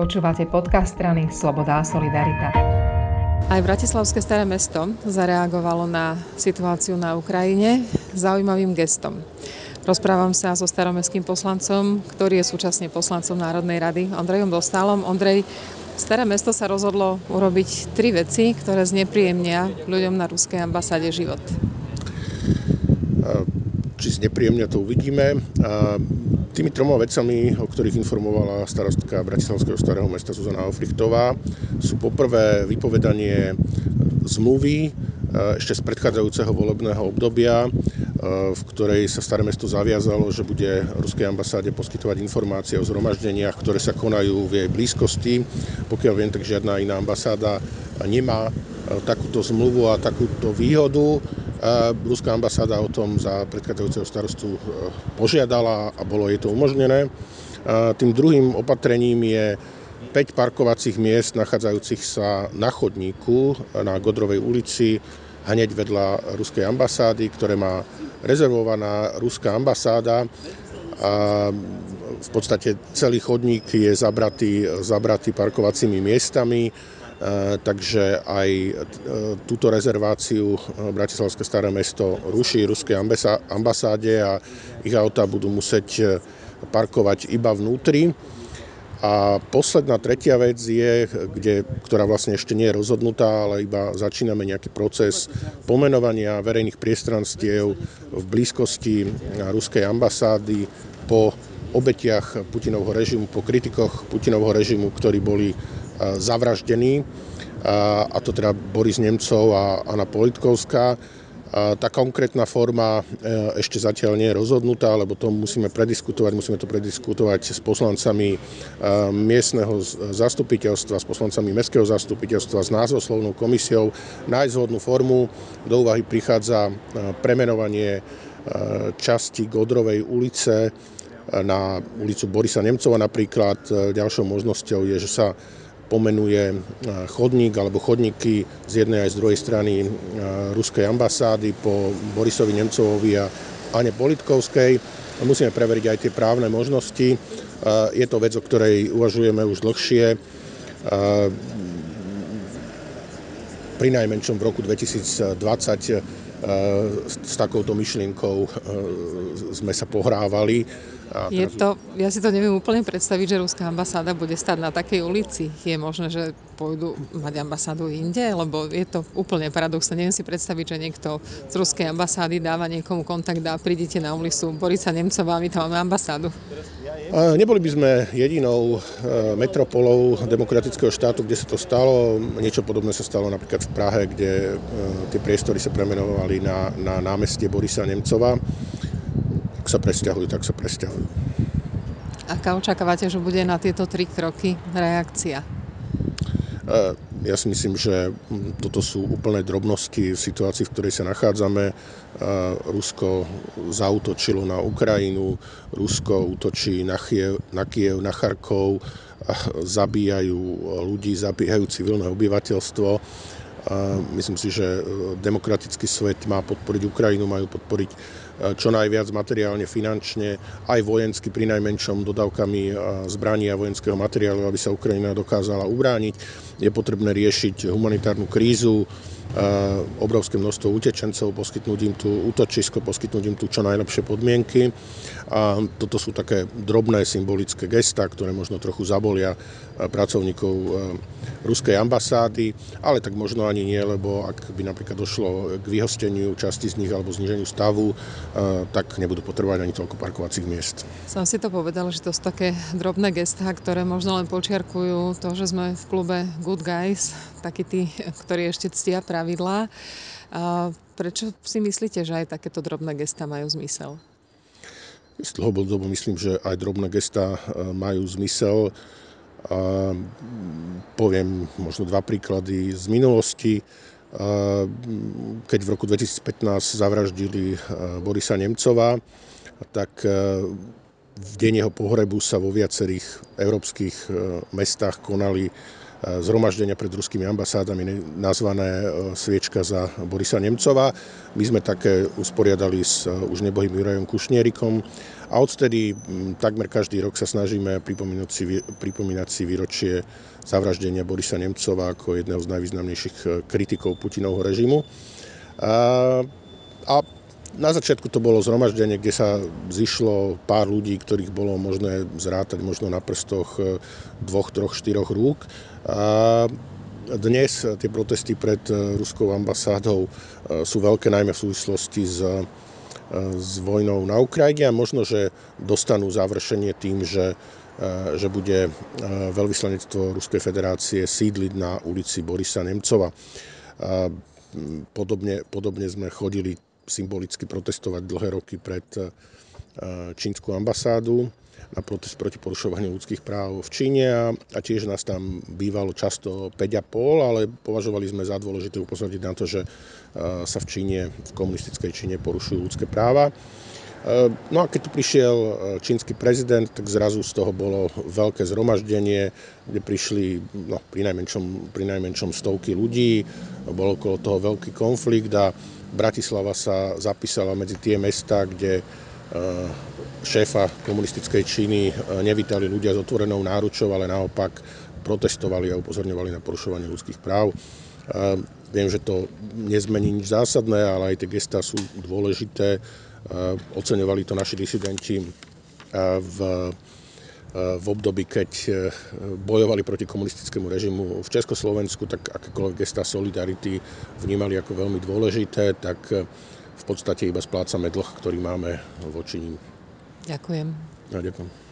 Počúvate podcast strany Sloboda a Solidarita. Aj Bratislavské staré mesto zareagovalo na situáciu na Ukrajine zaujímavým gestom. Rozprávam sa so staromestským poslancom, ktorý je súčasne poslancom Národnej rady, Ondrejom Dostálom. Ondrej, Staré mesto sa rozhodlo urobiť tri veci, ktoré znepríjemnia ľuďom na ruskej ambasáde život. Či znepríjemnia, to uvidíme. Tými troma vecami, o ktorých informovala starostka Bratislavského starého mesta Zuzana Ofrichtová, sú poprvé vypovedanie zmluvy ešte z predchádzajúceho volebného obdobia, v ktorej sa Staré mesto zaviazalo, že bude ruskej ambasáde poskytovať informácie o zhromaždeniach, ktoré sa konajú v jej blízkosti. Pokiaľ viem, tak žiadna iná ambasáda nemá takúto zmluvu a takúto výhodu. Ruská ambasáda o tom za predchádzajúceho starostu požiadala a bolo jej to umožnené. Tým druhým opatrením je 5 parkovacích miest nachádzajúcich sa na chodníku na Godrovej ulici hneď vedľa ruskej ambasády, ktoré má rezervovaná ruská ambasáda. A v podstate celý chodník je zabratý, zabratý parkovacími miestami, e, takže aj e, túto rezerváciu Bratislavské staré mesto ruší ruskej ambasáde a ich auta budú musieť parkovať iba vnútri. A posledná tretia vec je, kde, ktorá vlastne ešte nie je rozhodnutá, ale iba začíname nejaký proces pomenovania verejných priestranstiev v blízkosti ruskej ambasády po obetiach Putinovho režimu, po kritikoch Putinovho režimu, ktorí boli zavraždení. A to teda Boris Nemcov a Anna Politkovská tá konkrétna forma e, ešte zatiaľ nie je rozhodnutá, lebo to musíme prediskutovať, musíme to prediskutovať s poslancami e, miestneho zastupiteľstva, s poslancami mestského zastupiteľstva, s názvoslovnou komisiou, nájsť zhodnú formu. Do úvahy prichádza e, premenovanie časti Godrovej ulice na ulicu Borisa Nemcova napríklad. Ďalšou možnosťou je, že sa pomenuje e, chodník alebo chodníky z jednej aj z druhej strany e, ruskej ambasády po Borisovi Nemcovovi a Ane Politkovskej. Musíme preveriť aj tie právne možnosti. E, je to vec, o ktorej uvažujeme už dlhšie. Pri najmenšom v roku 2020 s takouto myšlienkou sme sa pohrávali je to, ja si to neviem úplne predstaviť, že ruská ambasáda bude stať na takej ulici. Je možné, že pôjdu mať ambasádu inde, lebo je to úplne paradoxné. Neviem si predstaviť, že niekto z ruskej ambasády dáva niekomu kontakt a prídete na ulicu Borisa Nemcová a my tam máme ambasádu. Neboli by sme jedinou e, metropolou demokratického štátu, kde sa to stalo. Niečo podobné sa stalo napríklad v Prahe, kde e, tie priestory sa premenovali na, na námestie Borisa Nemcova sa presťahujú, tak sa presťahujú. Aká očakávate, že bude na tieto tri kroky reakcia? E, ja si myslím, že toto sú úplné drobnosti v situácii, v ktorej sa nachádzame. E, Rusko zautočilo na Ukrajinu, Rusko útočí na Kiev, na, Kiev, na Charkov, zabíjajú ľudí, zabíjajú civilné obyvateľstvo. Myslím si, že demokratický svet má podporiť Ukrajinu, majú podporiť čo najviac materiálne, finančne, aj vojensky pri najmenšom dodávkami zbraní a vojenského materiálu, aby sa Ukrajina dokázala ubrániť. Je potrebné riešiť humanitárnu krízu, obrovské množstvo utečencov, poskytnúť im tu útočisko, poskytnúť im tu čo najlepšie podmienky. A toto sú také drobné symbolické gesta, ktoré možno trochu zabolia pracovníkov ruskej ambasády, ale tak možno ani nie, lebo ak by napríklad došlo k vyhosteniu časti z nich alebo zniženiu stavu, tak nebudú potrebovať ani toľko parkovacích miest. Som si to povedal, že to sú také drobné gestá, ktoré možno len počiarkujú to, že sme v klube Good Guys, takí tí, ktorí ešte ctia pravidlá. Prečo si myslíte, že aj takéto drobné gesta majú zmysel? Z dlhodobo myslím, že aj drobné gesta e, majú zmysel. Poviem možno dva príklady z minulosti. Keď v roku 2015 zavraždili e, Borisa Nemcova, tak e, v deň jeho pohrebu sa vo viacerých európskych mestách konali zhromaždenia pred ruskými ambasádami nazvané Sviečka za Borisa Nemcova. My sme také usporiadali s už nebohým Jurajom Kušnierikom a odtedy takmer každý rok sa snažíme pripomínať si, pripomínať si výročie zavraždenia Borisa Nemcova ako jedného z najvýznamnejších kritikov Putinovho režimu. A, a na začiatku to bolo zhromaždenie, kde sa zišlo pár ľudí, ktorých bolo možné zrátať možno na prstoch e, dvoch, troch, štyroch rúk. A dnes tie protesty pred e, ruskou ambasádou e, sú veľké najmä v súvislosti s, s vojnou na Ukrajine a možno, že dostanú završenie tým, že, že bude veľvyslanectvo Ruskej federácie sídliť na ulici Borisa Nemcova. Podobne, podobne sme chodili symbolicky protestovať dlhé roky pred eh, čínsku ambasádu na protest proti porušovaniu ľudských práv v Číne a, a tiež nás tam bývalo často 5,5, ale považovali sme za dôležité upozorniť na to, že eh, sa v Číne, v komunistickej Číne porušujú ľudské práva. Eh, no a keď tu prišiel čínsky prezident, tak zrazu z toho bolo veľké zhromaždenie, kde prišli no, pri, najmenšom, pri najmenšom stovky ľudí, bol okolo toho veľký konflikt a Bratislava sa zapísala medzi tie mesta, kde e, šéfa komunistickej Číny e, nevítali ľudia s otvorenou náručou, ale naopak protestovali a upozorňovali na porušovanie ľudských práv. E, viem, že to nezmení nič zásadné, ale aj tie gestá sú dôležité. Oceňovali to naši disidenti v v období, keď e, bojovali proti komunistickému režimu v Československu, tak akékoľvek gesta solidarity vnímali ako veľmi dôležité, tak e, v podstate iba splácame dlh, ktorý máme voči ním. Ďakujem. Ja, ďakujem.